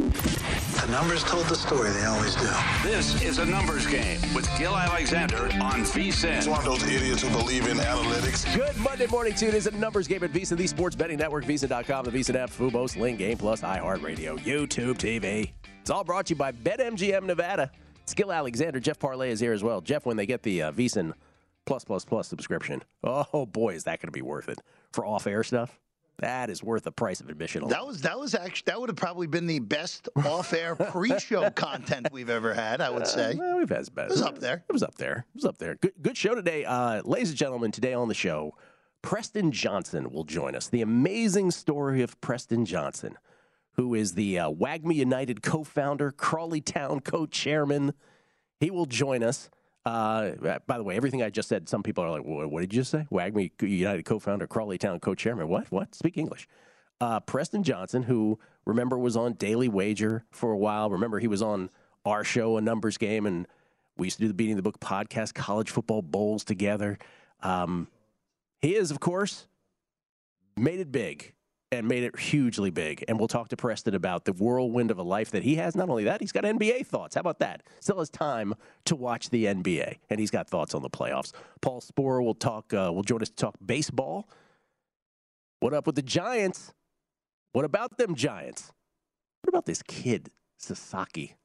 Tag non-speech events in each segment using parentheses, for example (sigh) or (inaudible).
The numbers told the story. They always do. This is a numbers game with Gill Alexander on VSIN. It's one of those idiots who believe in analytics. Good Monday morning tune is a numbers game at VSIN, the sports betting network, VSIN.com, the VSIN app, Fubo, Sling, Game Plus, iHeartRadio, YouTube TV. It's all brought to you by BetMGM Nevada. It's Gill Alexander. Jeff Parles is here as well. Jeff, when they get the uh, VSIN Plus Plus Plus subscription, oh boy, is that going to be worth it for off-air stuff. That is worth the price of admission. That was that was actually that would have probably been the best off-air pre-show (laughs) content we've ever had. I would say. Uh, well, we've had better. It was up there. It was up there. It was up there. Good, good show today, uh, ladies and gentlemen. Today on the show, Preston Johnson will join us. The amazing story of Preston Johnson, who is the uh, WAGMI United co-founder, Crawley Town co-chairman. He will join us. Uh, by the way, everything I just said, some people are like, "What did you say?" WAGMI United co-founder, Crawley Town co-chairman. What? What? Speak English. Uh, Preston Johnson, who remember was on Daily Wager for a while. Remember he was on our show, a numbers game, and we used to do the Beating the Book podcast, college football bowls together. Um, he is, of course, made it big and made it hugely big. And we'll talk to Preston about the whirlwind of a life that he has. Not only that, he's got NBA thoughts. How about that? Still has time to watch the NBA, and he's got thoughts on the playoffs. Paul Sporer will talk. Uh, will join us to talk baseball. What up with the Giants? What about them Giants? What about this kid Sasaki,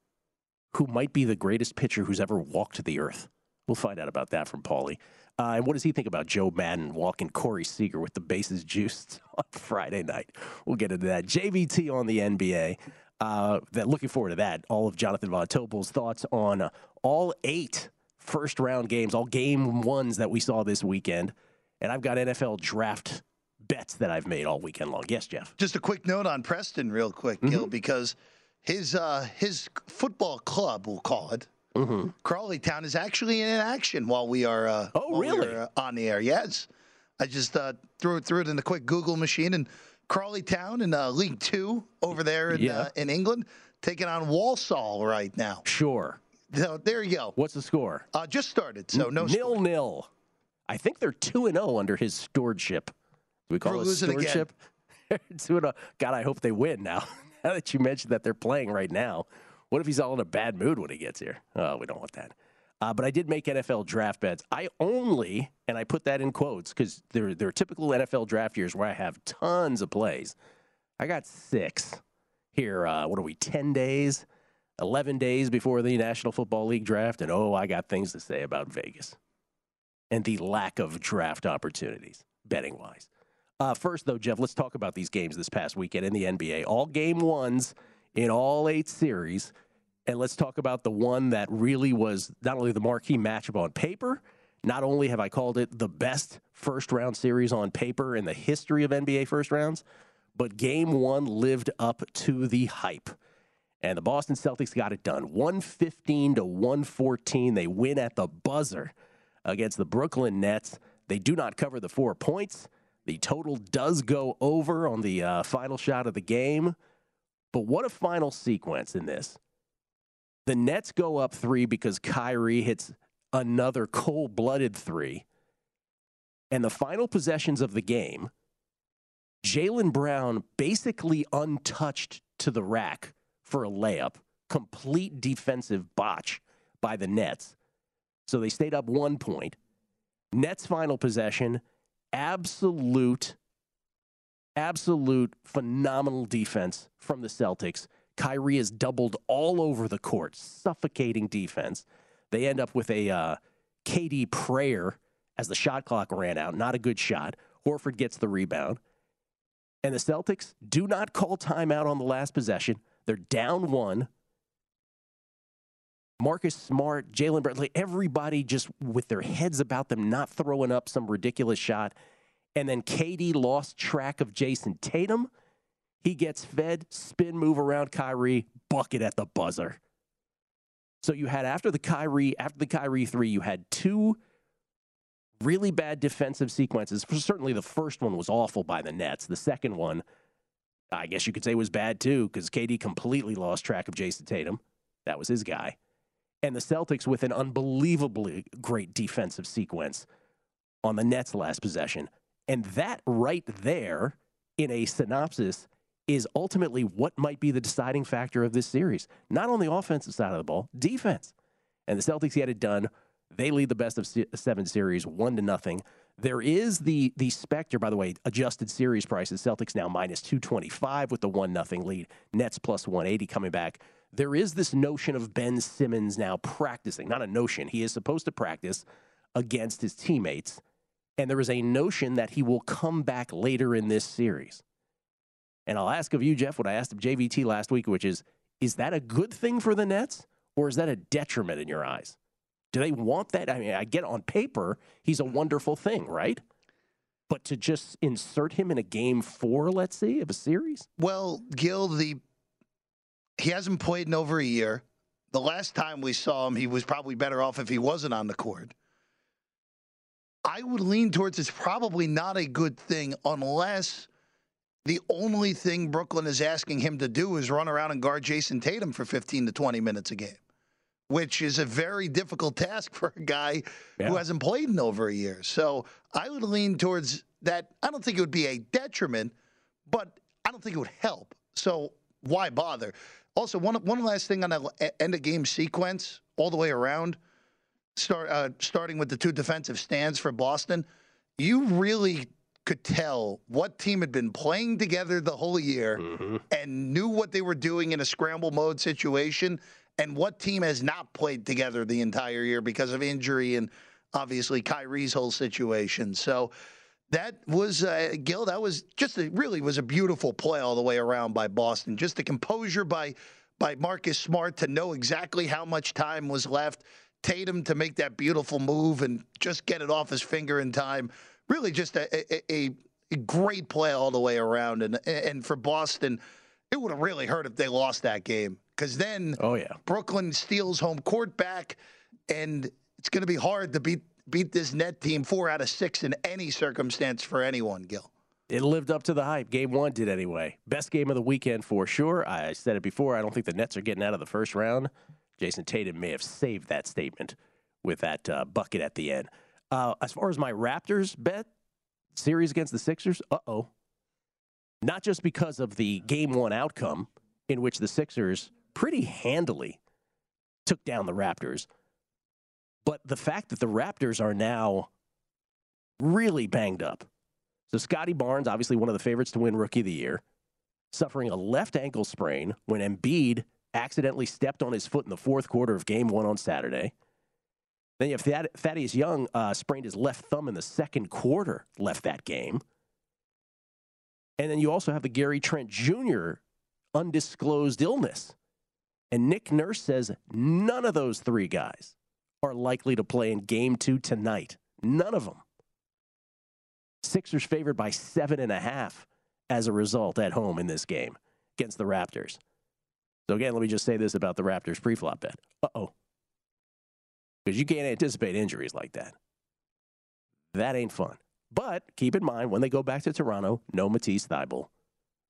who might be the greatest pitcher who's ever walked the earth? We'll find out about that from Paulie. Uh, and what does he think about Joe Maddon walking Corey Seager with the bases juiced (laughs) on Friday night? We'll get into that. JVT on the NBA. Uh, that looking forward to that. All of Jonathan Von Tobel's thoughts on uh, all eight first round games, all game ones that we saw this weekend. And I've got NFL draft bets that I've made all weekend long. Yes, Jeff. Just a quick note on Preston, real quick, Gill, mm-hmm. because his uh, his football club, we'll call it, Mm-hmm. Crawley Town is actually in action while we are. Uh, oh, really? uh, on the air, yes. I just uh, threw it through it in the quick Google machine and Crawley Town in uh, League Two over there in yeah. Uh, in England, taking on Walsall right now. Sure. So there you go. What's the score? Uh, just started, so no nil score. nil. I think they're two and zero oh under his stewardship. Do we call We're it stewardship? (laughs) two and. Oh. God, I hope they win now. (laughs) now that you mentioned that they're playing right now. What if he's all in a bad mood when he gets here? Oh, we don't want that. Uh, but I did make NFL draft bets. I only, and I put that in quotes because they're, they're typical NFL draft years where I have tons of plays. I got six here. Uh, what are we, 10 days, 11 days before the National Football League draft? And oh, I got things to say about Vegas and the lack of draft opportunities, betting wise. Uh, first, though, Jeff, let's talk about these games this past weekend in the NBA. All game ones in all eight series. And let's talk about the one that really was not only the marquee matchup on paper, not only have I called it the best first round series on paper in the history of NBA first rounds, but game one lived up to the hype. And the Boston Celtics got it done 115 to 114. They win at the buzzer against the Brooklyn Nets. They do not cover the four points. The total does go over on the uh, final shot of the game. But what a final sequence in this. The Nets go up three because Kyrie hits another cold blooded three. And the final possessions of the game, Jaylen Brown basically untouched to the rack for a layup. Complete defensive botch by the Nets. So they stayed up one point. Nets final possession, absolute Absolute phenomenal defense from the Celtics. Kyrie is doubled all over the court, suffocating defense. They end up with a uh, KD prayer as the shot clock ran out. Not a good shot. Horford gets the rebound. And the Celtics do not call timeout on the last possession. They're down one. Marcus Smart, Jalen Bradley, everybody just with their heads about them, not throwing up some ridiculous shot. And then KD lost track of Jayson Tatum. He gets fed, spin move around Kyrie, bucket at the buzzer. So you had after the Kyrie, after the Kyrie three, you had two really bad defensive sequences. Certainly the first one was awful by the Nets. The second one, I guess you could say was bad too, because KD completely lost track of Jayson Tatum. That was his guy. And the Celtics with an unbelievably great defensive sequence on the Nets last possession. And that right there in a synopsis is ultimately what might be the deciding factor of this series. Not on the offensive side of the ball, defense. And the Celtics get it done they lead the best of seven series, one to nothing. There is the the specter, by the way, adjusted series prices. Celtics now minus two twenty five with the one nothing lead. Nets plus one eighty coming back. There is this notion of Ben Simmons now practicing. Not a notion. He is supposed to practice against his teammates, and there is a notion that he will come back later in this series. And I'll ask of you, Jeff, what I asked of JVT last week, which is, is that a good thing for the Nets, or is that a detriment in your eyes? Do they want that? I mean, I get on paper, he's a wonderful thing, right? But to just insert him in a game four, let's see, of a series? Well, Gill, the he hasn't played in over a year. The last time we saw him, he was probably better off if he wasn't on the court. I would lean towards it's probably not a good thing unless the only thing Brooklyn is asking him to do is run around and guard Jayson Tatum for 15 to 20 minutes a game which is a very difficult task for a guy yeah. who hasn't played in over a year. So I would lean towards that. I don't think it would be a detriment, but I don't think it would help. So why bother? Also, one one last thing on that end of game sequence, all the way around, start uh, starting with the two defensive stands for Boston. You really could tell what team had been playing together the whole year mm-hmm. and knew what they were doing in a scramble mode situation and what team has not played together the entire year because of injury and obviously Kyrie's whole situation. So that was uh, Gil. That was just a, really was a beautiful play all the way around by Boston. Just the composure by by Marcus Smart to know exactly how much time was left. Tatum to make that beautiful move and just get it off his finger in time. Really, just a, a, a great play all the way around. And and for Boston, it would have really hurt if they lost that game because then oh yeah, Brooklyn steals home court back, and it's going to be hard to beat beat this net team four out of six in any circumstance for anyone. Gill. It lived up to the hype. Game one did anyway. Best game of the weekend for sure. I said it before. I don't think the Nets are getting out of the first round. Jayson Tatum may have saved that statement with that uh, bucket at the end. Uh, as far as my Raptors bet series against the Sixers, uh oh. Not just because of the game one outcome in which the Sixers pretty handily took down the Raptors. But the fact that the Raptors are now really banged up. So Scottie Barnes, obviously one of the favorites to win Rookie of the Year, suffering a left ankle sprain when Embiid accidentally stepped on his foot in the fourth quarter of Game One on Saturday. Then you have Thaddeus Young uh, sprained his left thumb in the second quarter, left that game. And then you also have the Gary Trent Jr. undisclosed illness and Nick Nurse says none of those three guys are likely to play in game two tonight. None of them. Sixers favored by seven and a half as a result at home in this game against the Raptors. So, again, let me just say this about the Raptors pre flop bet. Uh oh. Because you can't anticipate injuries like that. That ain't fun. But keep in mind, when they go back to Toronto, no Matisse Thybulle.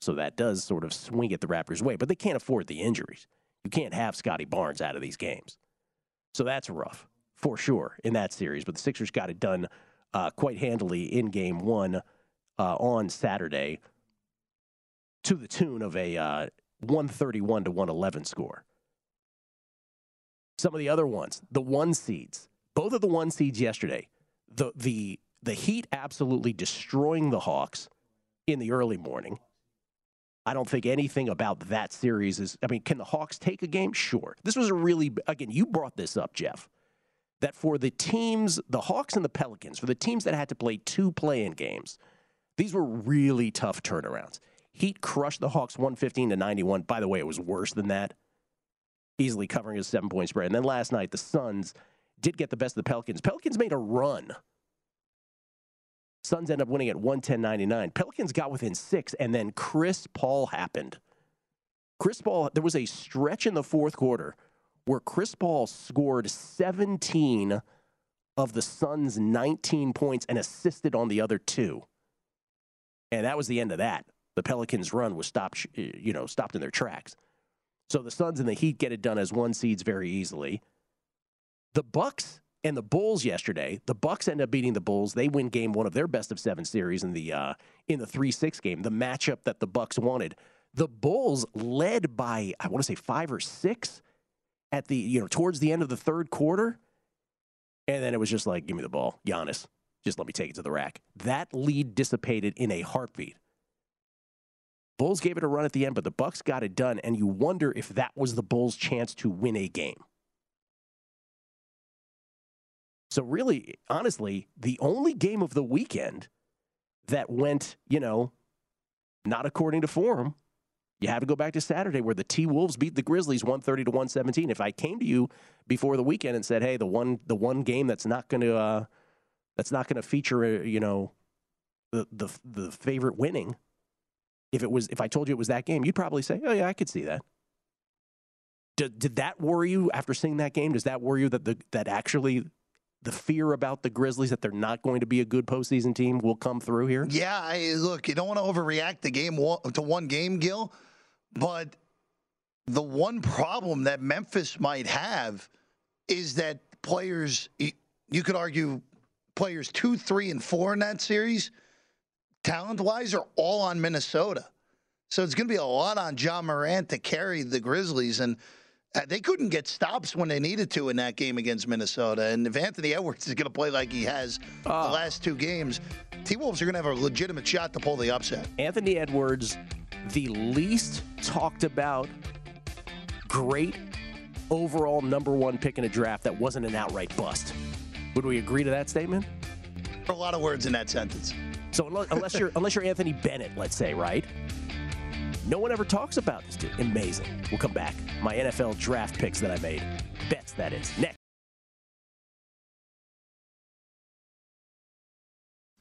So that does sort of swing it the Raptors' way, but they can't afford the injuries. You can't have Scottie Barnes out of these games. So that's rough for sure in that series. But the Sixers got it done uh, quite handily in game one uh, on Saturday to the tune of a uh, 131 to 111 score. Some of the other ones, the one seeds, both of the one seeds yesterday, the, the, the Heat absolutely destroying the Hawks in the early morning. I don't think anything about that series is. I mean, can the Hawks take a game? Sure. This was a really, again, you brought this up, Jeff, that for the teams, the Hawks and the Pelicans, for the teams that had to play two play in games, these were really tough turnarounds. Heat crushed the Hawks 115 to 91. By the way, it was worse than that, easily covering a seven point spread. And then last night, the Suns did get the best of the Pelicans. Pelicans made a run Suns end up winning at 110.99. Pelicans got within six, and then Chris Paul happened. Chris Paul, there was a stretch in the fourth quarter where Chris Paul scored 17 of the Suns' 19 points and assisted on the other two. And that was the end of that. The Pelicans' run was stopped, you know, stopped in their tracks. So the Suns and the Heat get it done as one seeds very easily. The Bucks and the Bulls yesterday. The Bucks end up beating the Bulls. They win game one of their best of seven series in the uh, in the three six game, the matchup that the Bucks wanted. The Bulls led by I want to say five or six at the you know towards the end of the third quarter, and then it was just like, give me the ball, Giannis. Just let me take it to the rack. That lead dissipated in a heartbeat. Bulls gave it a run at the end, but the Bucks got it done, and you wonder if that was the Bulls' chance to win a game. So, really, honestly, the only game of the weekend that went, you know, not according to form, you have to go back to Saturday where the T Wolves beat the Grizzlies 130 to 117. If I came to you before the weekend and said, "Hey, the one the one game that's not going to uh, that's not going to feature, uh, you know, the the the favorite winning," if it was if I told you it was that game, you'd probably say, "Oh yeah, I could see that." Did, did that worry you after seeing that game? Does that worry you that the that actually the fear about the Grizzlies that they're not going to be a good postseason team will come through here? Yeah, I, look, you don't want to overreact the game to one game, Gill, but the one problem that Memphis might have is that players, you could argue, players two, three, and four in that series, talent wise, are all on Minnesota. So it's going to be a lot on John Morant to carry the Grizzlies. And uh, they couldn't get stops when they needed to in that game against Minnesota. And if Anthony Edwards is going to play like he has the ah. last two games, T Wolves are going to have a legitimate shot to pull the upset. Anthony Edwards, the least talked about, great overall number one pick in a draft that wasn't an outright bust. Would we agree to that statement? A lot of words in that sentence. So unless you're unless you're Anthony Bennett, let's say, right? No one ever talks about this dude. Amazing. We'll come back. My NFL draft picks that I made. Bets, that is. Next.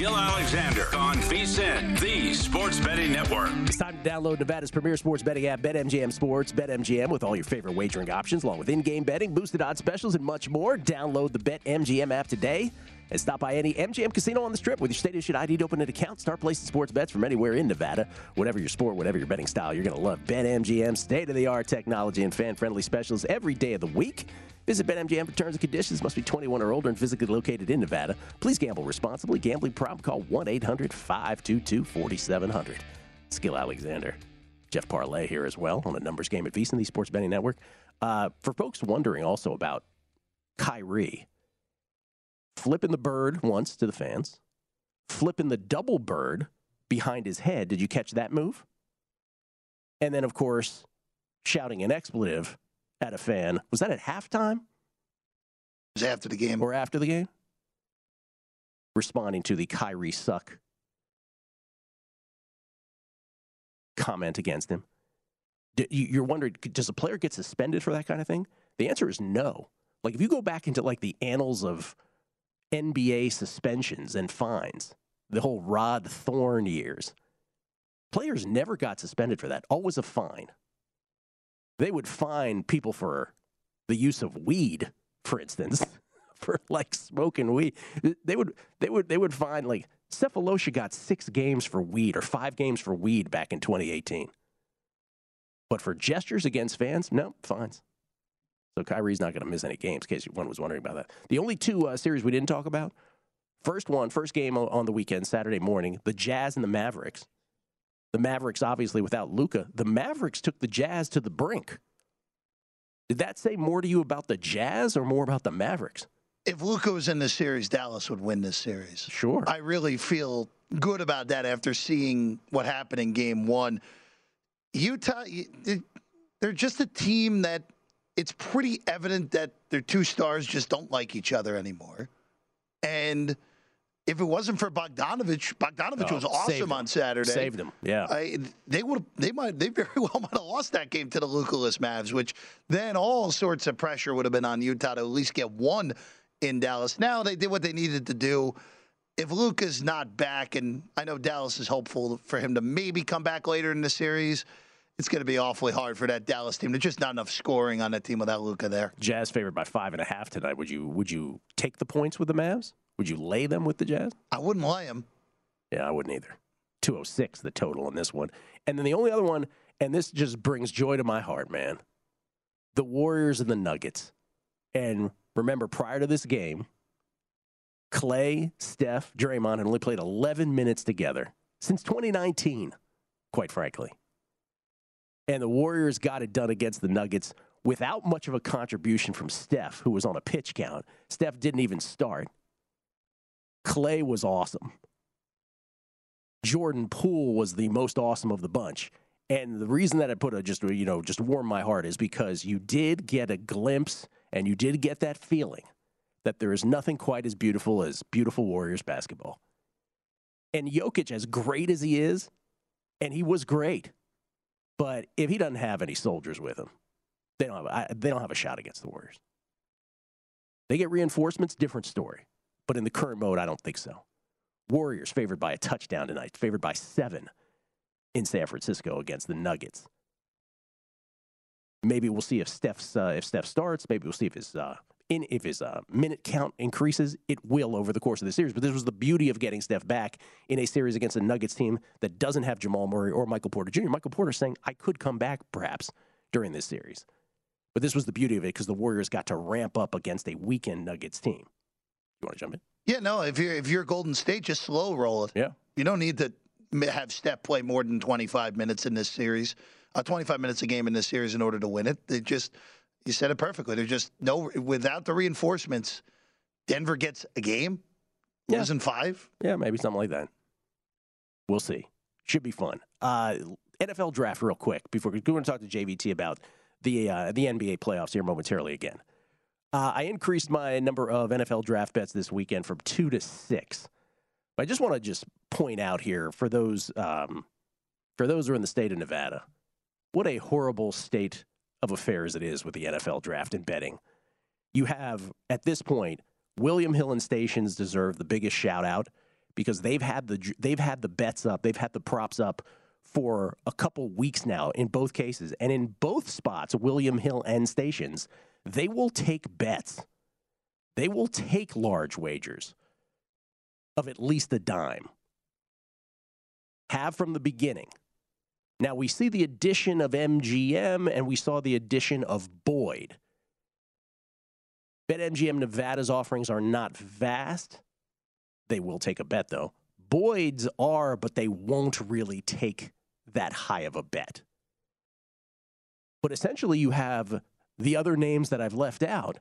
Gill Alexander on VSIN, the Sports Betting Network. It's time to download Nevada's premier sports betting app, BetMGM Sports. BetMGM with all your favorite wagering options, along with in-game betting, boosted odds specials, and much more. Download the BetMGM app today and stop by any MGM casino on the strip with your state issued ID to open an account. Start placing sports bets from anywhere in Nevada. Whatever your sport, whatever your betting style, you're going to love BetMGM. State of the art technology and fan friendly specials every day of the week. Visit BetMGM for terms and conditions. Must be 21 or older and physically located in Nevada. Please gamble responsibly. Gambling problem? Call 1 800 522 4700. Gill Alexander. Jeff Parles here as well on a numbers game at VSIN, the Sports Betting Network. Uh, for folks wondering also about Kyrie, flipping the bird once to the fans, flipping the double bird behind his head. Did you catch that move? And then, of course, shouting an expletive at a fan. Was that at halftime? It was after the game. Or after the game? Responding to the Kyrie suck comment against him. You're wondering, does a player get suspended for that kind of thing? The answer is no. Like if you go back into like the annals of NBA suspensions and fines, the whole Rod Thorn years, players never got suspended for that. Always a fine. They would fine people for the use of weed, for instance, (laughs) for like smoking weed. They would they would they would fine like Sefolosha got six games for weed or five games for weed back in 2018. But for gestures against fans, no, fines. So Kyrie's not going to miss any games, in case one was wondering about that. The only two uh, series we didn't talk about first one, first game on the weekend, Saturday morning, the Jazz and the Mavericks. The Mavericks, obviously, without Luka, the Mavericks took the Jazz to the brink. Did that say more to you about the Jazz or more about the Mavericks? If Luka was in this series, Dallas would win this series. Sure. I really feel good about that after seeing what happened in game one. Utah, they're just a team that it's pretty evident that their two stars just don't like each other anymore. And if it wasn't for Bogdanovich, Bogdanovich oh, was awesome on Saturday. Saved them, yeah. I, they would, they might, they very (laughs) well might have lost that game to the Lukaless Mavs, which then all sorts of pressure would have been on Utah to at least get one in Dallas. Now they did what they needed to do. If Luka's not back, and I know Dallas is hopeful for him to maybe come back later in the series it's going to be awfully hard for that Dallas team. There's just not enough scoring on that team without Luka there. Jazz favored by five and a half tonight. Would you would you take the points with the Mavs? Would you lay them with the Jazz? I wouldn't lay them. Yeah, I wouldn't either. 206 the total on this one. And then the only other one, and this just brings joy to my heart, man. The Warriors and the Nuggets. And remember, prior to this game, Clay, Steph, Draymond had only played 11 minutes together since 2019, quite frankly and the Warriors got it done against the Nuggets without much of a contribution from Steph, who was on a pitch count. Steph didn't even start. Clay was awesome. Jordan Poole was the most awesome of the bunch. And the reason that I put a just you know just warm my heart is because you did get a glimpse and you did get that feeling that there is nothing quite as beautiful as beautiful Warriors basketball. And Jokic, as great as he is, and he was great, but if he doesn't have any soldiers with him, they don't have, they don't have a shot against the Warriors. They get reinforcements, different story. But in the current mode, I don't think so. Warriors favored by a touchdown tonight, favored by seven in San Francisco against the Nuggets. Maybe we'll see if Steph's uh, if Steph starts. Maybe we'll see if his uh, in if his uh, minute count increases, it will over the course of the series. But this was the beauty of getting Steph back in a series against a Nuggets team that doesn't have Jamal Murray or Michael Porter Jr. Michael Porter saying, I could come back perhaps during this series. But this was the beauty of it because the Warriors got to ramp up against a weekend Nuggets team. You want to jump in? Yeah, no. If you're if you're Golden State, just slow roll it. Yeah, you don't need to have Steph play more than 25 minutes in this series, uh, 25 minutes a game in this series in order to win it. They just you said it perfectly. There's just no without the reinforcements. Denver gets a game, yeah. losing five. Yeah, maybe something like that. We'll see. Should be fun. Uh, NFL draft, real quick, before we're going to talk to JVT about the uh, the NBA playoffs here momentarily again. Uh, I increased my number of NFL draft bets this weekend from two to six. But I just want to just point out here for those um, for those who are in the state of Nevada, what a horrible state of affairs it is with the NFL draft and betting. You have, at this point, William Hill and Stations deserve the biggest shout out because they've had the they've had the bets up, they've had the props up for a couple weeks now in both cases. And in both spots, William Hill and Stations, they will take bets. They will take large wagers of at least a dime. Have from the beginning. Now we see the addition of MGM and we saw the addition of Boyd. BetMGM Nevada's offerings are not vast. They will take a bet though. Boyd's are, but they won't really take that high of a bet. But essentially, you have the other names that I've left out.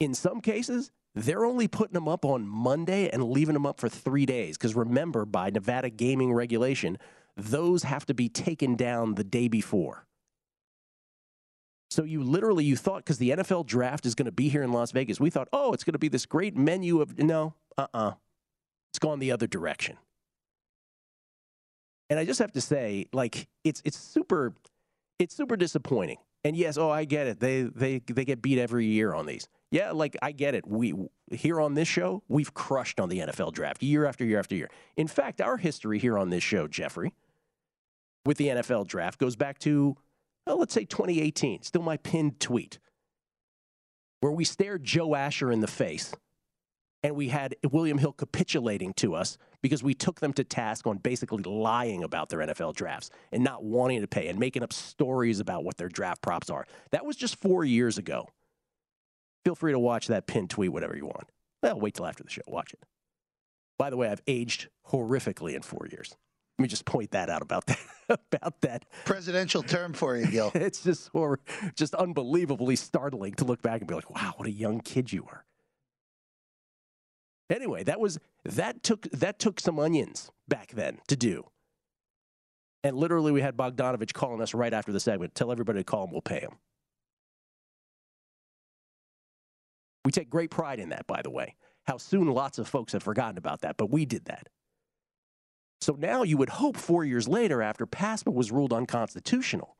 In some cases, they're only putting them up on Monday and leaving them up for three days. Because remember, by Nevada gaming regulation, those have to be taken down the day before. So you literally you thought because the NFL draft is going to be here in Las Vegas, we thought, oh, it's going to be this great menu of no, uh, uh-uh. uh, it's gone the other direction. And I just have to say, like, it's it's super, it's super disappointing. And yes, oh, I get it. They they they get beat every year on these. Yeah, like I get it. We here on this show, we've crushed on the NFL draft year after year after year. In fact, our history here on this show, Jeffrey, with the NFL draft goes back to well, let's say 2018. Still my pinned tweet where we stared Joe Asher in the face and we had William Hill capitulating to us because we took them to task on basically lying about their NFL drafts and not wanting to pay and making up stories about what their draft props are. That was just four years ago. Feel free to watch that pin tweet, whatever you want. Well, wait till after the show. Watch it. By the way, I've aged horrifically in four years. Let me just point that out about (laughs) that. about that presidential term for you, Gill. (laughs) it's just or just unbelievably startling to look back and be like, "Wow, what a young kid you were." Anyway, that was that took that took some onions back then to do. And literally, we had Bogdanovich calling us right after the segment. Tell everybody to call him. We'll pay him. We take great pride in that, by the way. How soon lots of folks have forgotten about that, but we did that. So now you would hope four years later, after PASPA was ruled unconstitutional,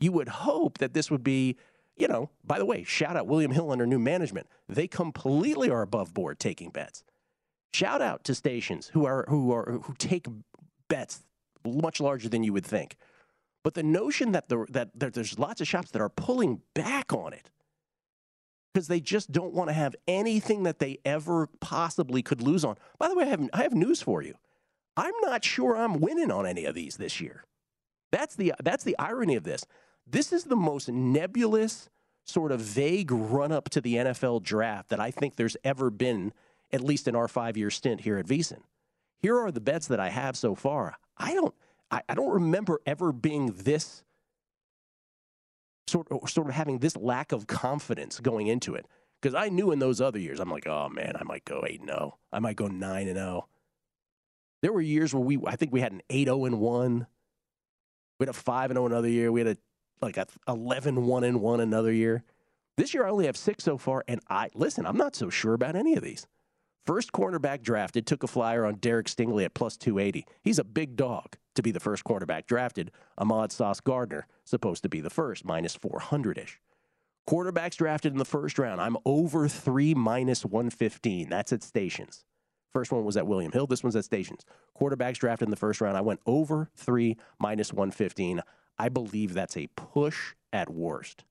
you would hope that this would be you know, by the way, shout out William Hill under new management. They completely are above board taking bets. Shout out to stations who are who are who take bets much larger than you would think. But the notion that the that, there's lots of shops that are pulling back on it because they just don't want to have anything that they ever possibly could lose on. By the way, I have I have news for you. I'm not sure I'm winning on any of these this year. That's the that's the irony of this. This is the most nebulous, sort of vague run up to the NFL draft that I think there's ever been, at least in our five year stint here at VSiN. Here are the bets that I have so far. I don't, I, I don't remember ever being this sort of, sort of having this lack of confidence going into it. Because I knew in those other years, I'm like, oh man, I might go 8 0. I might go 9 0. There were years where we, I think we had an 8 0 and 1. We had a 5 0 another year. We had a like a 11 1 and 1 another year. This year I only have six so far, and I listen, I'm not so sure about any of these. First cornerback drafted took a flyer on Derek Stingley at plus 280. He's a big dog to be the first cornerback drafted. Ahmad Sauce Gardner, supposed to be the first, minus 400 ish. Quarterbacks drafted in the first round, I'm over three minus 115. That's at stations. First one was at William Hill. This one's at stations. Quarterbacks drafted in the first round, I went over three minus 115. I believe that's a push at worst.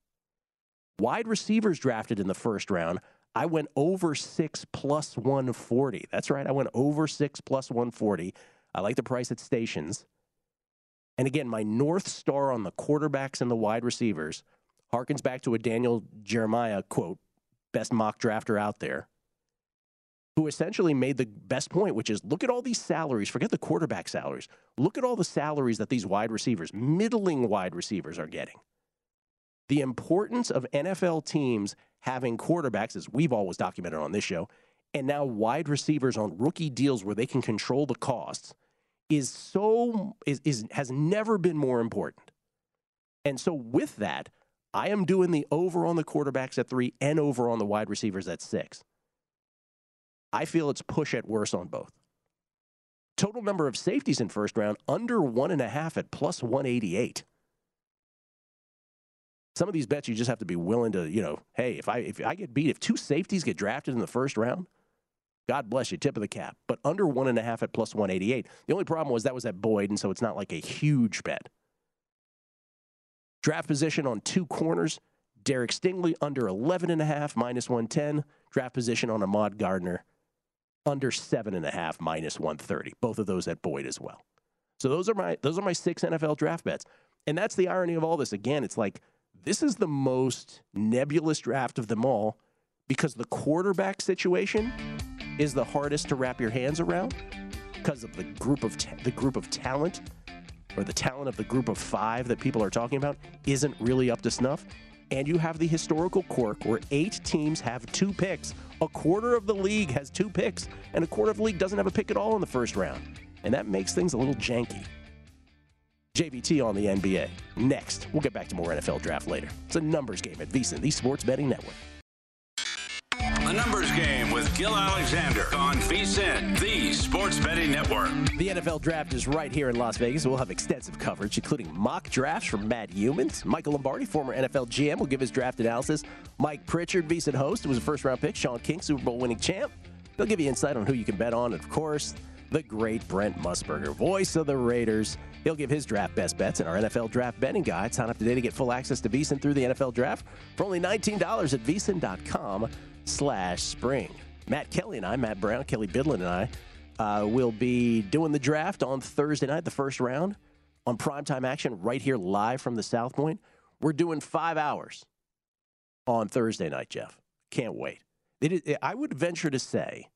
Wide receivers drafted in the first round, I went over six plus 140. That's right, I went over six plus 140. I like the price at stations. And again, my North Star on the quarterbacks and the wide receivers harkens back to a Daniel Jeremiah quote, best mock drafter out there who essentially made the best point, which is look at all these salaries. Forget the quarterback salaries. Look at all the salaries that these wide receivers, middling wide receivers, are getting. The importance of NFL teams having quarterbacks, as we've always documented on this show, and now wide receivers on rookie deals where they can control the costs is so is, is has never been more important. And so with that, I am doing the over on the quarterbacks at three and over on the wide receivers at six. I feel it's push at worst on both. Total number of safeties in first round under one and a half at plus 188. Some of these bets you just have to be willing to, you know, hey, if I if I get beat, if two safeties get drafted in the first round, God bless you, tip of the cap. But under one and a half at plus 188. The only problem was that was at Boyd, and so it's not like a huge bet. Draft position on two corners. Derek Stingley under 11 and a half minus 110. Draft position on Ahmad Gardner under seven and a half minus 130. Both of those at Boyd as well. So those are my those are my six NFL draft bets. And that's the irony of all this. Again, it's like this is the most nebulous draft of them all because the quarterback situation is the hardest to wrap your hands around because of the group of ta- the group of talent or the talent of the group of 5 that people are talking about isn't really up to snuff and you have the historical quirk where eight teams have two picks. A quarter of the league has two picks, and a quarter of the league doesn't have a pick at all in the first round. And that makes things a little janky. JVT on the NBA. Next, we'll get back to more NFL draft later. It's a numbers game at VSiN, the Sports Betting Network. A numbers game with Gill Alexander on VSiN, the Sports Betting Network. The NFL draft is right here in Las Vegas. We'll have extensive coverage, including mock drafts from Matt Youmans. Michael Lombardi, former NFL GM, will give his draft analysis. Mike Pritchard, VSiN host, who was a first round pick. Sean King, Super Bowl winning champ. They'll give you insight on who you can bet on. And of course, the great Brent Musburger, voice of the Raiders. He'll give his draft best bets in our NFL draft betting guide. Sign up today to get full access to VSiN through the NFL draft for only $19 at VSiN.com slash spring. Matt Kelly and I, Matt Brown, Kelly Bidlin and I, uh, will be doing the draft on Thursday night, the first round, on primetime action right here live from the South Point. We're doing five hours on Thursday night, Jeff. Can't wait. I would venture to say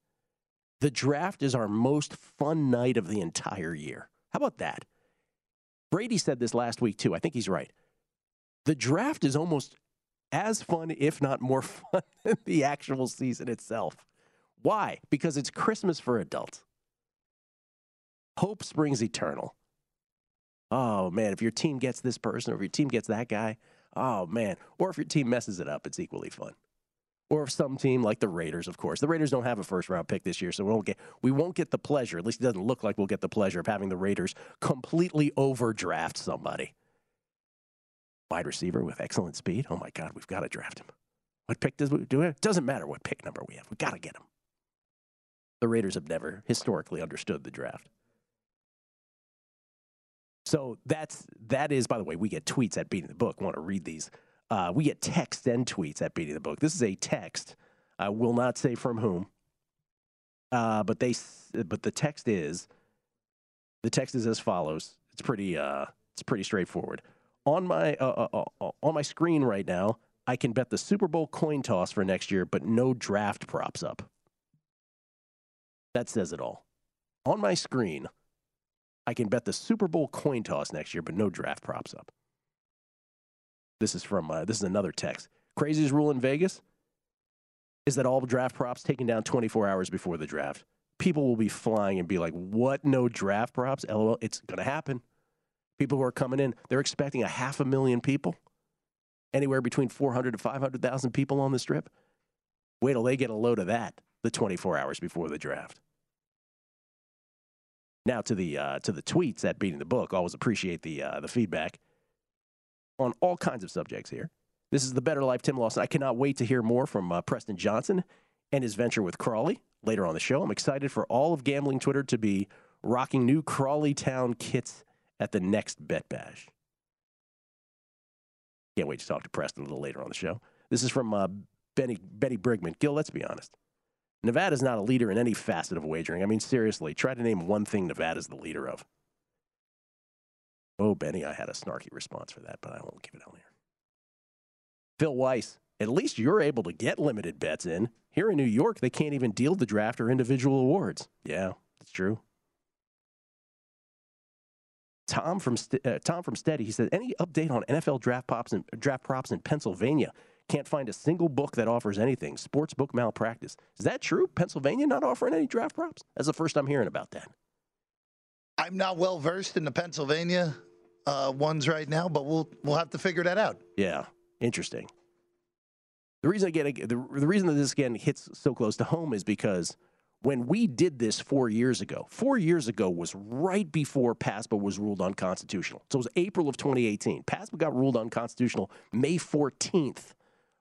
the draft is our most fun night of the entire year. How about that? Brady said this last week, too. I think he's right. The draft is almost as fun, if not more (laughs) fun, than the actual season itself. Why? Because it's Christmas for adults. Hope springs eternal. Oh, man, if your team gets this person or if your team gets that guy, oh, man. Or if your team messes it up, it's equally fun or if some team like the Raiders, of course. The Raiders don't have a first round pick this year, so we won't get we won't get the pleasure. At least it doesn't look like we'll get the pleasure of having the Raiders completely overdraft somebody. Wide receiver with excellent speed. Oh my God, we've got to draft him. What pick does we do? It doesn't matter what pick number we have. We got to get him. The Raiders have never historically understood the draft. So that's that is, by the way, we get tweets at beating the book. Want to read these? Uh, we get texts and tweets at Beating the Book. This is a text. I will not say from whom, uh, but they but the text is the text is as follows. It's pretty uh, it's pretty straightforward. On my uh, uh, uh, on my screen right now, I can bet the Super Bowl coin toss for next year, but no draft props up. That says it all. On my screen, I can bet the Super Bowl coin toss next year, but no draft props up. This is from uh, this is another text. Craziest rule in Vegas is that all draft props taken down 24 hours before the draft. People will be flying and be like, "What? No draft props? LOL." It's to happen. People who are coming in, they're expecting a half a million people, anywhere between 400 to 500,000 people on the strip. Wait till they get a load of that the 24 hours before the draft. Now to the uh, to the tweets at beating the book. Always appreciate the uh, the feedback on all kinds of subjects here. This is the Better Life Tim Lawson. I cannot wait to hear more from uh, Preston Johnson and his venture with Crawley later on the show. I'm excited for all of gambling Twitter to be rocking new Crawley Town kits at the next Bet Bash. Can't wait to talk to Preston a little later on the show. This is from uh, Benny, Betty Brigman. Gill, let's be honest. Nevada's not a leader in any facet of wagering. I mean, seriously, try to name one thing Nevada's the leader of. Oh, Benny, I had a snarky response for that, but I won't give it out here. Phil Weiss, at least you're able to get limited bets in. Here in New York, they can't even deal the draft or individual awards. Yeah, that's true. Tom from uh, Tom from Steady, he said, any update on NFL draft props and draft props in Pennsylvania? Can't find a single book that offers anything. Sportsbook malpractice. Is that true? Pennsylvania not offering any draft props? That's the first I'm hearing about that. I'm not well versed in the Pennsylvania uh, ones right now, but we'll we'll have to figure that out. Yeah, interesting. The reason again, the, the reason that this again hits so close to home is because when we did this four years ago, four years ago was right before PASPA was ruled unconstitutional. So it was April of 2018. PASPA got ruled unconstitutional May 14th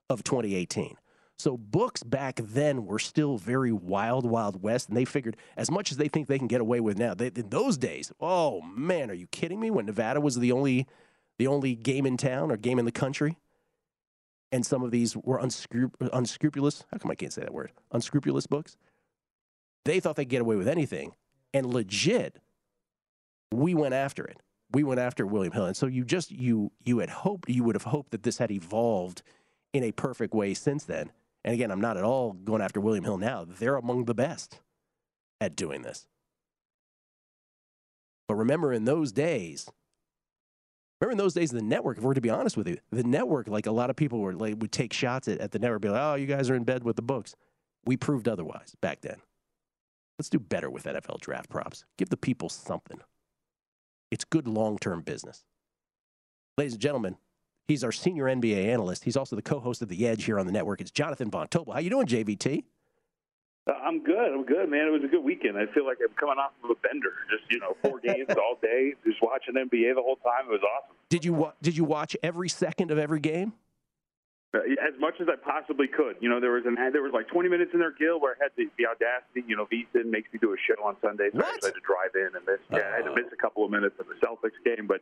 of 2018. So books back then were still very wild, wild west, and they figured as much as they think they can get away with now. They, in those days, oh man, are you kidding me? When Nevada was the only, the only game in town or game in the country, and some of these were unscrup- unscrupulous. How come I can't say that word? Unscrupulous books. They thought they'd get away with anything, and legit, we went after it. We went after William Hill, and so you just you you had hoped you would have hoped that this had evolved in a perfect way since then and again, I'm not at all going after William Hill now. They're among the best at doing this. But remember, in those days, remember in those days, the network, if we're to be honest with you, the network, like a lot of people were like, would take shots at, at the network, be like, oh, you guys are in bed with the books. We proved otherwise back then. Let's do better with NFL draft props. Give the people something. It's good long term business. Ladies and gentlemen, he's our senior NBA analyst. He's also the co host of The Edge here on the network. It's Jonathan Von Tobel. How you doing, JVT? Uh, I'm good. I'm good, man. It was a good weekend. I feel like I'm coming off of a bender. Just you know, four (laughs) games all day, just watching NBA the whole time. It was awesome. Did you wa- did you watch every second of every game? Uh, as much as I possibly could. You know, there was an there was like 20 minutes in there Gil, where I had the, the audacity. You know, VSIN makes me do a show on Sunday, so? I had to drive in and miss. Yeah, I had to miss a couple of minutes of the Celtics game, but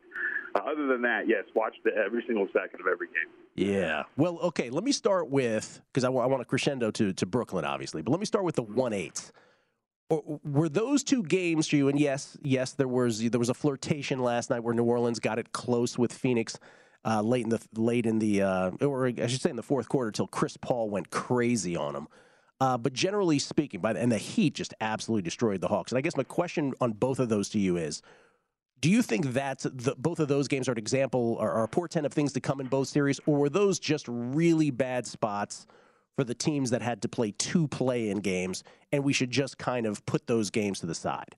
uh, other than that, yes, watched the, every single second of every game. Yeah. Well, okay. Let me start with because I, w- I want to crescendo to to Brooklyn, obviously, but let me start with the one eight. Were those two games for you? And yes, yes, there was there was a flirtation last night where New Orleans got it close with Phoenix uh, late in the late in the uh, or I should say in the fourth quarter until Chris Paul went crazy on him. Uh, but generally speaking, by the, and the Heat just absolutely destroyed the Hawks. And I guess my question on both of those to you is: Do you think that both of those games are an example or, or a portent of things to come in both series, or were those just really bad spots for the teams that had to play two play-in games, and we should just kind of put those games to the side?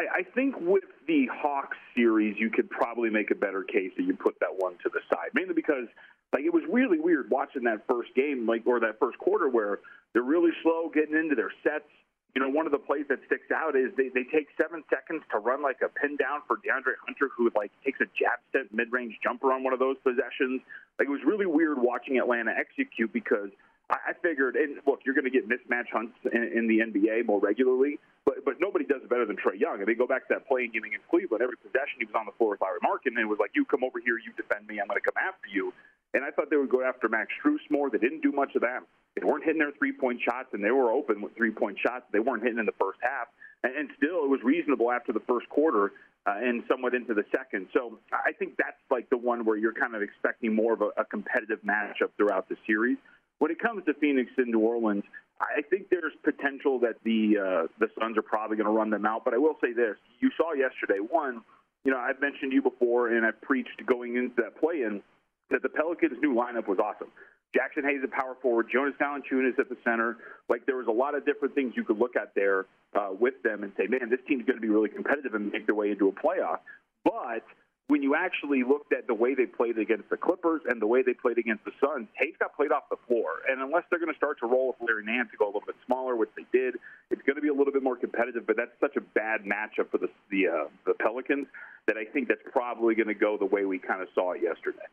I, I think with the Hawks series, you could probably make a better case that you put that one to the side, mainly because like it was really weird watching that first game, like or that first quarter where they're really slow getting into their sets. You know, one of the plays that sticks out is they, they take seven seconds to run like a pin down for DeAndre Hunter, who like takes a jab step mid range jumper on one of those possessions. Like it was really weird watching Atlanta execute because I figured, and look, you're going to get mismatch hunts in, in the NBA more regularly, but but nobody does it better than Trae Young. I mean, go back to that playing game against Cleveland. Every possession he was on the floor with Lauri Markkanen, and it was like, "You come over here, you defend me, I'm going to come after you." And I thought they would go after Max Strus more. They didn't do much of that. They weren't hitting their three point shots, and they were open with three point shots. They weren't hitting in the first half, and, and still it was reasonable after the first quarter. Uh, and somewhat into the second. So I think that's like the one where you're kind of expecting more of a, a competitive matchup throughout the series. When it comes to Phoenix and New Orleans, I think there's potential that the uh, the Suns are probably going to run them out. But I will say this: you saw yesterday. One, you know, I've mentioned you before, and I've preached going into that play-in that the Pelicans' new lineup was awesome. Jaxson Hayes at power forward, Jonas Valanciunas at the center. Like there was a lot of different things you could look at there uh, with them and say, man, this team's going to be really competitive and make their way into a playoff. But when you actually looked at the way they played against the Clippers and the way they played against the Suns, Hayes got played off the floor. And unless they're going to start to roll with Larry Nance to go a little bit smaller, which they did, it's going to be a little bit more competitive. But that's such a bad matchup for the the, uh, the Pelicans that I think that's probably going to go the way we kind of saw it yesterday.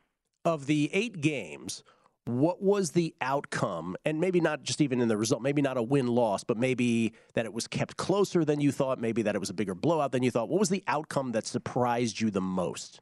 Of the eight games, what was the outcome and maybe not just even in the result maybe not a win loss but maybe that it was kept closer than you thought maybe that it was a bigger blowout than you thought what was the outcome that surprised you the most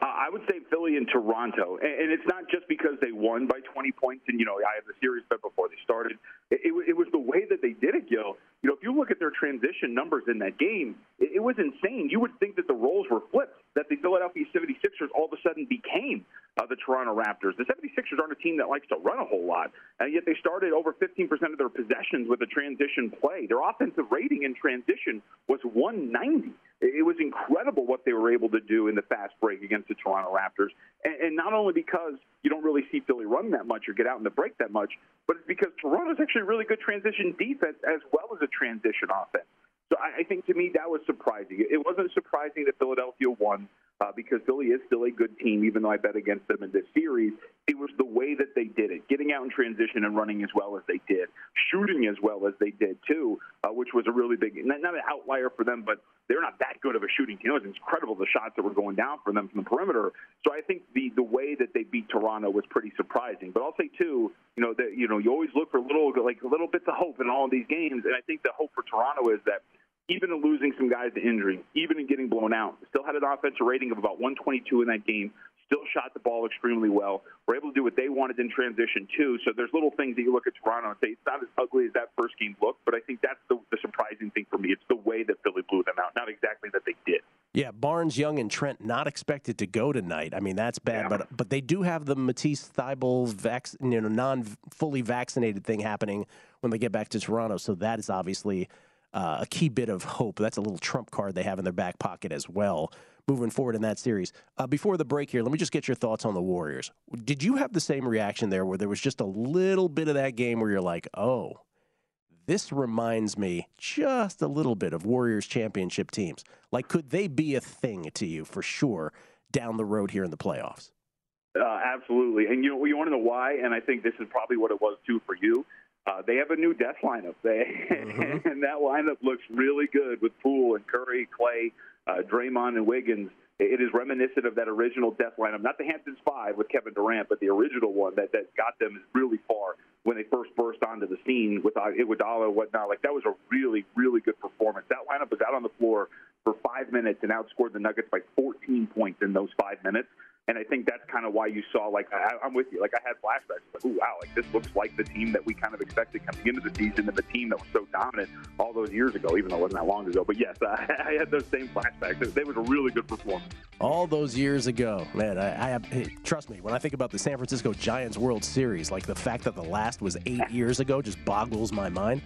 uh, I would say Philly and Toronto, and, and it's not just because they won by 20 points. And you know, I have the series bet before they started. It, it, it was the way that they did it, Gil. You know, if you look at their transition numbers in that game, it, it was insane. You would think that the roles were flipped, that the Philadelphia 76ers all of a sudden became uh, the Toronto Raptors. The 76ers aren't a team that likes to run a whole lot, and yet they started over 15% of their possessions with a transition play. Their offensive rating in transition was 190. It was incredible what they were able to do in the fast break against the Toronto Raptors. And, and not only because you don't really see Philly run that much or get out in the break that much, but because Toronto's actually really good transition defense as well as a transition offense. So I, I think to me that was surprising. It wasn't surprising that Philadelphia won uh, because Philly is still a good team, even though I bet against them in this series. It was the way that they did it, getting out in transition and running as well as they did, shooting as well as they did too, uh, which was a really big, not, not an outlier for them, but they're not that good of a shooting team. It was incredible the shots that were going down for them from the perimeter. So I think the the way that they beat Toronto was pretty surprising. But I'll say too, you know that you know you always look for little like little bits of hope in all of these games, and I think the hope for Toronto is that even in losing some guys to injury, even in getting blown out, still had an offensive rating of about 122 in that game. Still shot the ball extremely well. Were able to do what they wanted in transition too. So there's little things that you look at Toronto and say it's not as ugly as that first game looked, but I think that's the, the surprising thing for me. It's the way that Philly blew them out, not exactly that they did. Yeah, Barnes, Young, and Trent not expected to go tonight. I mean, that's bad, yeah. but but they do have the Matisse Thybulle vac, you know, non fully vaccinated thing happening when they get back to Toronto. So that is obviously uh, a key bit of hope. That's a little trump card they have in their back pocket as well moving forward in that series. Uh, before the break here, let me just get your thoughts on the Warriors. Did you have the same reaction there where there was just a little bit of that game where you're like, oh, this reminds me just a little bit of Warriors championship teams. Like, could they be a thing to you for sure down the road here in the playoffs? Uh, absolutely. And you know, you want to know why? And I think this is probably what it was too for you. Uh, they have a new death lineup, they, mm-hmm. (laughs) and that lineup looks really good with Poole and Curry, Clay, uh, Draymond, and Wiggins. It is reminiscent of that original death lineup, not the Hamptons Five with Kevin Durant, but the original one that, that got them really far when they first burst onto the scene with uh, Iguodala and whatnot. Like that was a really, really good performance. That lineup was out on the floor for five minutes and outscored the Nuggets by 14 points in those five minutes. And I think that's kind of why you saw, like, I, I'm with you. Like, I had flashbacks. Like, oh, wow, like, this looks like the team that we kind of expected coming into the season and the team that was so dominant all those years ago, even though it wasn't that long ago. But yes, (laughs) I, I had those same flashbacks. It, it was a really good performance. All those years ago, man, I, I have, hey, trust me, when I think about the San Francisco Giants World Series, like the fact that the last was eight (laughs) years ago just boggles my mind.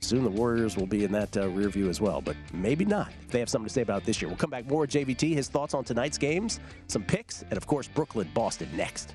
Soon the Warriors will be in that uh, rear view as well, but maybe not. If they have something to say about this year. We'll come back more with JVT, his thoughts on tonight's games, some picks, and of course, Brooklyn, Boston next.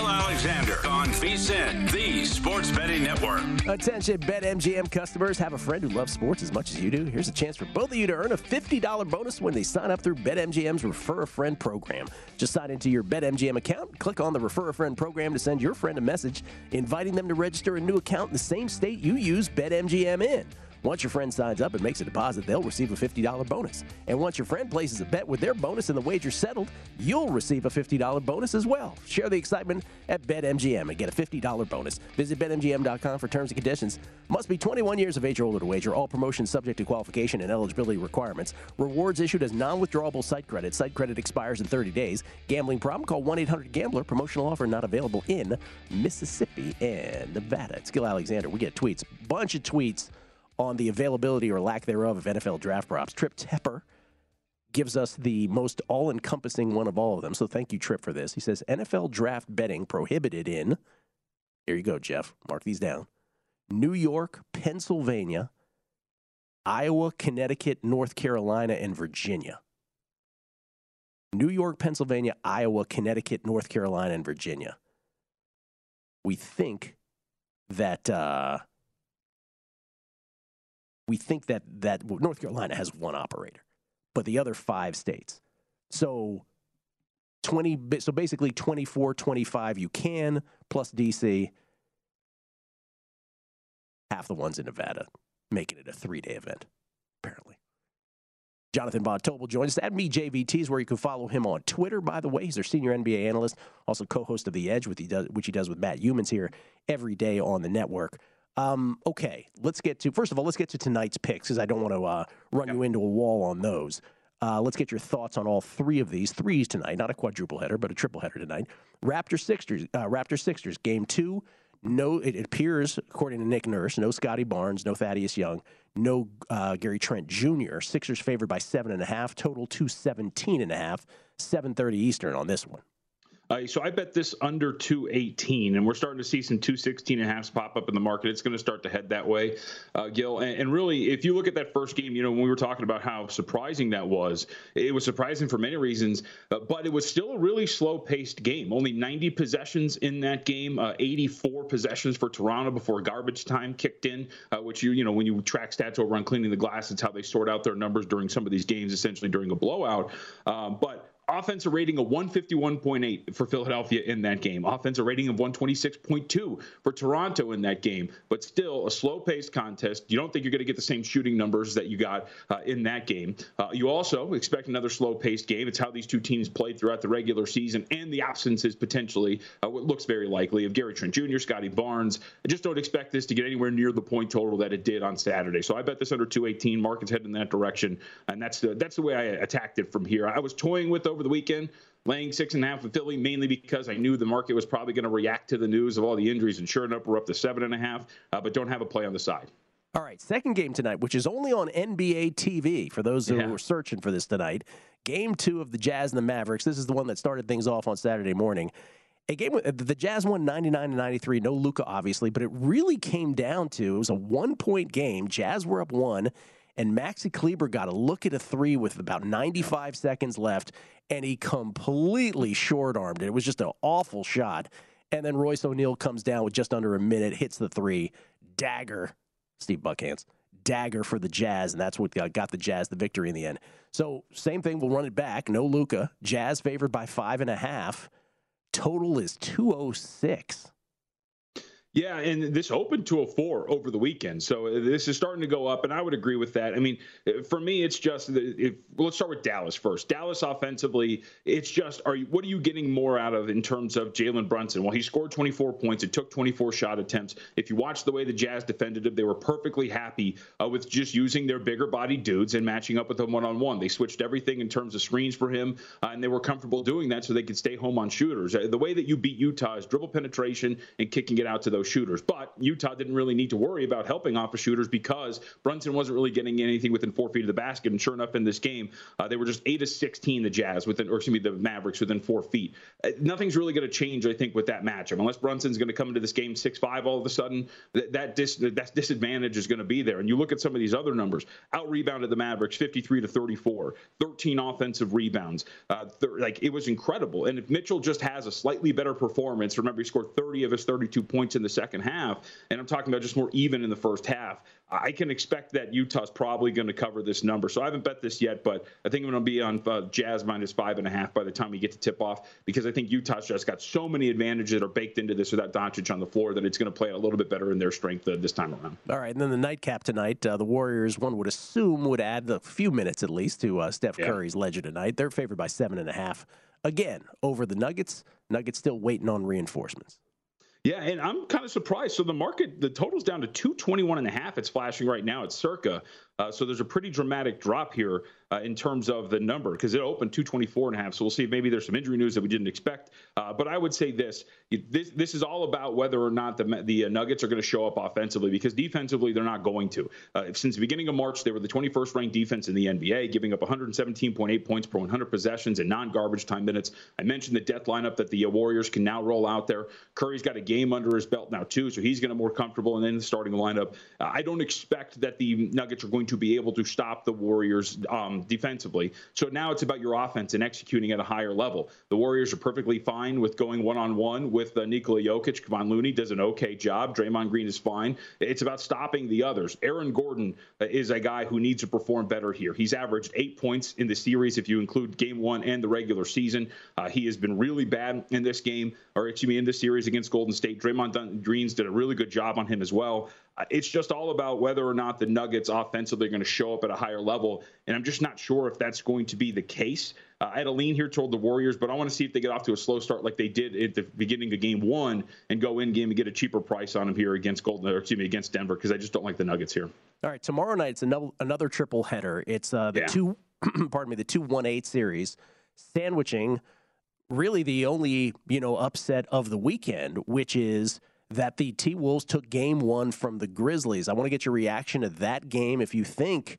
Gil Alexander on VSIN, the Sports Betting Network. Attention, BetMGM customers. Have a friend who loves sports as much as you do. Here's a chance for both of you to earn a $50 bonus when they sign up through BetMGM's Refer a Friend program. Just sign into your BetMGM account, click on the Refer a Friend program to send your friend a message inviting them to register a new account in the same state you use BetMGM in. Once your friend signs up and makes a deposit, they'll receive a $50 bonus. And once your friend places a bet with their bonus and the wager settled, you'll receive a $50 bonus as well. Share the excitement at BetMGM and get a $50 bonus. Visit BetMGM.com for terms and conditions. Must be 21 years of age or older to wager. All promotions subject to qualification and eligibility requirements. Rewards issued as non withdrawable site credit. Site credit expires in 30 days. Gambling problem? Call 1 800 Gambler. Promotional offer not available in Mississippi and Nevada. It's Gil Alexander. We get tweets, bunch of tweets on the availability or lack thereof of NFL draft props. Trip Tepper gives us the most all encompassing one of all of them. So thank you, Trip, for this. He says NFL draft betting prohibited in, here you go, Jeff, mark these down New York, Pennsylvania, Iowa, Connecticut, North Carolina, and Virginia. New York, Pennsylvania, Iowa, Connecticut, North Carolina, and Virginia. We think that uh, we think that that North Carolina has one operator, but the other five states. So 20 so basically 24 25 you can plus DC half the ones in Nevada making it a 3-day event apparently. Jonathan Von Tobel joins us at me JVT is where you can follow him on Twitter. By the way, he's our senior NBA analyst, also co-host of The Edge, which he does, which he does with Matt Youmans here every day on the network. Um, okay, let's get to first of all, let's get to tonight's picks because I don't want to uh, run you into a wall on those. Uh, let's get your thoughts on all three of these threes tonight. Not a quadruple header, but a triple header tonight. Raptor Sixers, uh, Raptor Sixers, game two. No, it appears according to Nick Nurse, no Scottie Barnes, no Thaddeus Young, no uh, Gary Trent Jr. Sixers favored by seven and a half. Total two seventeen and a half. Seven thirty Eastern on this one. Uh, so I bet this under 218, and we're starting to see some 216 and a half pop up in the market. It's going to start to head that way, uh, Gil. And, and, really, if you look at that first game, you know, when we were talking about how surprising that was, it was surprising for many reasons, uh, but it was still a really slow paced game. Only 90 possessions in that game, uh, 84 possessions for Toronto before garbage time kicked in, uh, which you, you know, when you track stats over on cleaning the glass, it's how they sort out their numbers during some of these games, essentially during a blowout. Um, but offensive rating of 151.8 for Philadelphia in that game, offensive rating of 126.2 for Toronto in that game, but still a slow paced contest. You don't think you're going to get the same shooting numbers that you got uh, in that game. Uh, you also expect another slow paced game. It's how these two teams played throughout the regular season and the absences potentially, uh, what looks very likely, of Gary Trent Jr., Scottie Barnes. I just don't expect this to get anywhere near the point total that it did on Saturday. So I bet this under 218. Market's heading in that direction, and that's the, that's the way I attacked it from here. I was toying with over over the weekend, laying six and a half with Philly, mainly because I knew the market was probably going to react to the news of all the injuries. And sure enough, we're up to seven and a half, uh, but don't have a play on the side. All right, second game tonight, which is only on NBA TV for those who yeah. were searching for this tonight. Game two of the Jazz and the Mavericks. This is the one that started things off on Saturday morning. A game the Jazz won 99 to 93. No Luka, obviously, but it really came down to it was a one point game. Jazz were up one, and Maxi Kleber got a look at a three with about 95 seconds left, and he completely short armed it. It was just an awful shot. And then Royce O'Neale comes down with just under a minute, hits the three, dagger, Steve Buckhantz, dagger for the Jazz, and that's what got the Jazz the victory in the end. So same thing, we'll run it back. No Luka, Jazz favored by five and a half. Total is 206. Yeah, and this opened to a four over the weekend, so uh, this is starting to go up, and I would agree with that. I mean, uh, for me, it's just if let's start with Dallas first. Dallas offensively, it's just are you, what are you getting more out of in terms of Jalen Brunson? Well, he scored 24 points. It took 24 shot attempts. If you watch the way the Jazz defended him, they were perfectly happy uh, with just using their bigger body dudes and matching up with them one on one. They switched everything in terms of screens for him, uh, and they were comfortable doing that so they could stay home on shooters. Uh, the way that you beat Utah is dribble penetration and kicking it out to those those shooters. But Utah didn't really need to worry about helping off the shooters because Brunson wasn't really getting anything within four feet of the basket. And sure enough, in this game, uh, they were just eight of 16, the Jazz within, or excuse me, the Mavericks within four feet. Uh, nothing's really going to change, I think, with that matchup unless Brunson's going to come into this game six five all of a sudden. That that, dis, that disadvantage is going to be there. And you look at some of these other numbers: out rebounded the Mavericks 53 to 34, 13 offensive rebounds. Uh, th- like it was incredible. And if Mitchell just has a slightly better performance, remember he scored 30 of his 32 points in the second half, and I'm talking about just more even in the first half. I can expect that Utah's probably going to cover this number. So I haven't bet this yet, but I think I'm going to be on uh, Jazz minus five and a half by the time we get to tip off because I think Utah's just got so many advantages that are baked into this without Doncic on the floor that it's going to play a little bit better in their strength uh, this time around. All right, and then the nightcap tonight, uh, the Warriors, one would assume, would add a few minutes at least to uh, Steph yeah. Curry's ledger tonight. They're favored by seven and a half. Again, over the Nuggets. Nuggets still waiting on reinforcements. Yeah, and I'm kind of surprised. So the market, the total's down to 221 and a half. It's flashing right now. It's circa. Uh, so there's a pretty dramatic drop here uh, in terms of the number because it opened 224 and a half. So we'll see if maybe there's some injury news that we didn't expect. Uh, but I would say this: this this is all about whether or not the the uh, Nuggets are going to show up offensively because defensively they're not going to. Uh, since the beginning of March, they were the 21st ranked defense in the NBA, giving up 117.8 points per 100 possessions in non-garbage time minutes. I mentioned the death lineup that the uh, Warriors can now roll out there. Curry's got a game under his belt now too, so he's going to more comfortable. And then the starting lineup, I don't expect that the Nuggets are going to be able to stop the Warriors um, defensively. So now it's about your offense and executing at a higher level. The Warriors are perfectly fine with going one on one with uh, Nikola Jokic. Kevon Looney does an okay job. Draymond Green is fine. It's about stopping the others. Aaron Gordon uh, is a guy who needs to perform better here. He's averaged eight points in the series if you include game one and the regular season. Uh, he has been really bad in this game, or excuse me, in this series against Golden State. Draymond Green's did a really good job on him as well. It's just all about whether or not the Nuggets offensively are going to show up at a higher level. And I'm just not sure if that's going to be the case. Uh, I had a lean here toward the Warriors, but I want to see if they get off to a slow start like they did at the beginning of game one and go in game and get a cheaper price on them here against Golden, or excuse me, against Denver, because I just don't like the Nuggets here. All right, tomorrow night it's another, another triple header. It's uh, the yeah. two, (clears throat) pardon me, the two one eight series, sandwiching really the only you know upset of the weekend, which is that the T Wolves took game one from the Grizzlies. I want to get your reaction to that game. If you think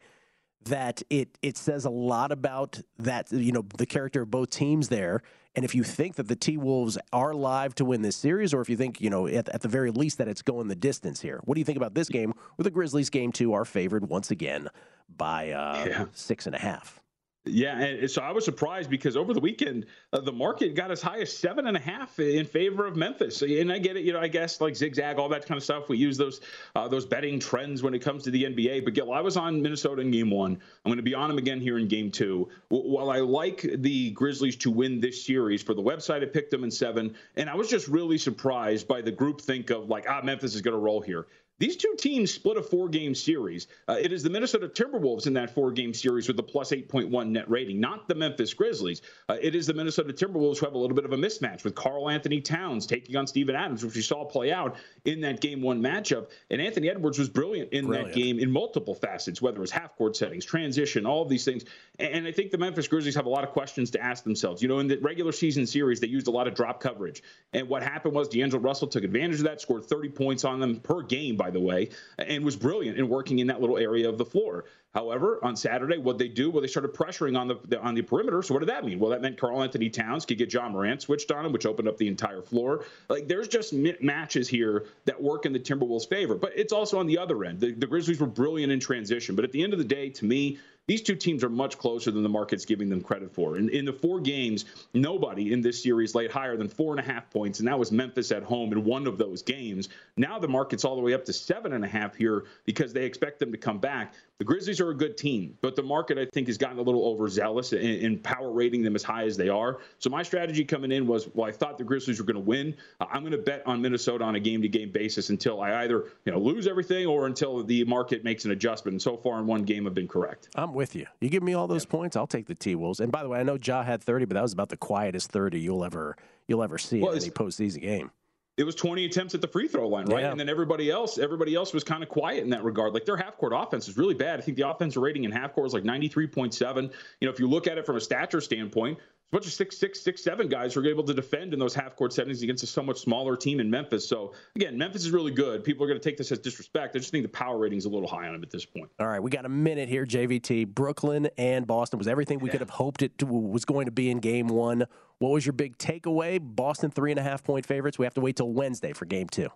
that it it says a lot about that you know the character of both teams there. And if you think that the T Wolves are live to win this series, or if you think you know at, at the very least that it's going the distance here, what do you think about this game? Where the Grizzlies game two are favored once again by uh, yeah. six and a half. Yeah, and so I was surprised because over the weekend uh, the market got as high as seven and a half in favor of Memphis. And I get it, you know, I guess like zigzag, all that kind of stuff. We use those uh, those betting trends when it comes to the NBA. But Gil, I was on Minnesota in Game One. I'm going to be on them again here in Game Two. While I like the Grizzlies to win this series, for the website I picked them in seven, and I was just really surprised by the group think of like, ah, Memphis is going to roll here. These two teams split a four game series. Uh, it is the Minnesota Timberwolves in that four game series with a plus 8.1 net rating, not the Memphis Grizzlies. Uh, it is the Minnesota Timberwolves who have a little bit of a mismatch with Karl-Anthony Towns taking on Steven Adams, which we saw play out in that game one matchup. And Anthony Edwards was brilliant in brilliant. that game in multiple facets, whether it was half court settings, transition, all of these things. And I think the Memphis Grizzlies have a lot of questions to ask themselves. You know, in the regular season series, they used a lot of drop coverage. And what happened was D'Angelo Russell took advantage of that, scored 30 points on them per game, by the way, and was brilliant in working in that little area of the floor. However, on Saturday, what they do? Well, they started pressuring on the, the on the perimeter. So what did that mean? Well, that meant Karl-Anthony Towns could get Ja Morant switched on him, which opened up the entire floor. Like there's just matches here that work in the Timberwolves' favor, but it's also on the other end. The, the Grizzlies were brilliant in transition, but at the end of the day, to me, these two teams are much closer than the market's giving them credit for. In, in the four games, nobody in this series laid higher than four and a half points, and that was Memphis at home in one of those games. Now the market's all the way up to seven and a half here because they expect them to come back. The Grizzlies are a good team, but the market, I think, has gotten a little overzealous in, in power rating them as high as they are. So my strategy coming in was, well, I thought the Grizzlies were going to win. I'm going to bet on Minnesota on a game-to-game basis until I either you know lose everything or until the market makes an adjustment. And so far in one game, I've been correct. I'm with you. You give me all those yeah. points, I'll take the T Wolves. And by the way, I know Ja had 30, but that was about the quietest 30 you'll ever you'll ever see well, in any postseason game it was 20 attempts at the free throw line, right? Yeah. And then everybody else, everybody else was kind of quiet in that regard. Like their half court offense is really bad. I think the offensive rating in half court is like 93.7. You know, if you look at it from a stature standpoint, a bunch of six, six, six, seven guys who are able to defend in those half court settings against a somewhat smaller team in Memphis. So again, Memphis is really good. People are going to take this as disrespect. I just think the power rating is a little high on them at this point. All right, we got a minute here. JVT, Brooklyn and Boston was everything we yeah. could have hoped it was going to be in Game One. What was your big takeaway? Boston three and a half point favorites. We have to wait till Wednesday for Game Two.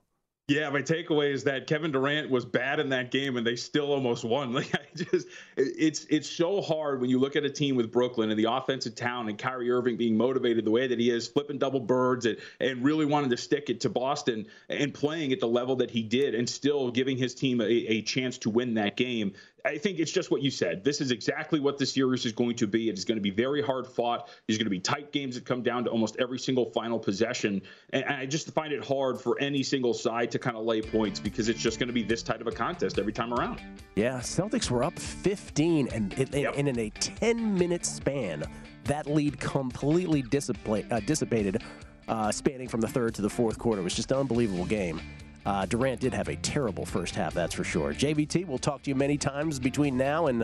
Yeah, my takeaway is that Kevin Durant was bad in that game, and they still almost won. (laughs) Like I just, it's it's so hard when you look at a team with Brooklyn and the offensive town and Kyrie Irving being motivated the way that he is, flipping double birds and and really wanting to stick it to Boston and playing at the level that he did, and still giving his team a, a chance to win that game. I think it's just what you said. This is exactly what the series is going to be. It is going to be very hard fought. There's going to be tight games that come down to almost every single final possession. And I just find it hard for any single side to kind of lay points because it's just going to be this tight of a contest every time around. Yeah, Celtics were up 15, and, yep. and in a 10 minute span, that lead completely uh, dissipated, uh, spanning from the third to the fourth quarter. It was just an unbelievable game. Uh, Durant did have a terrible first half, that's for sure. JVT, we'll talk to you many times between now and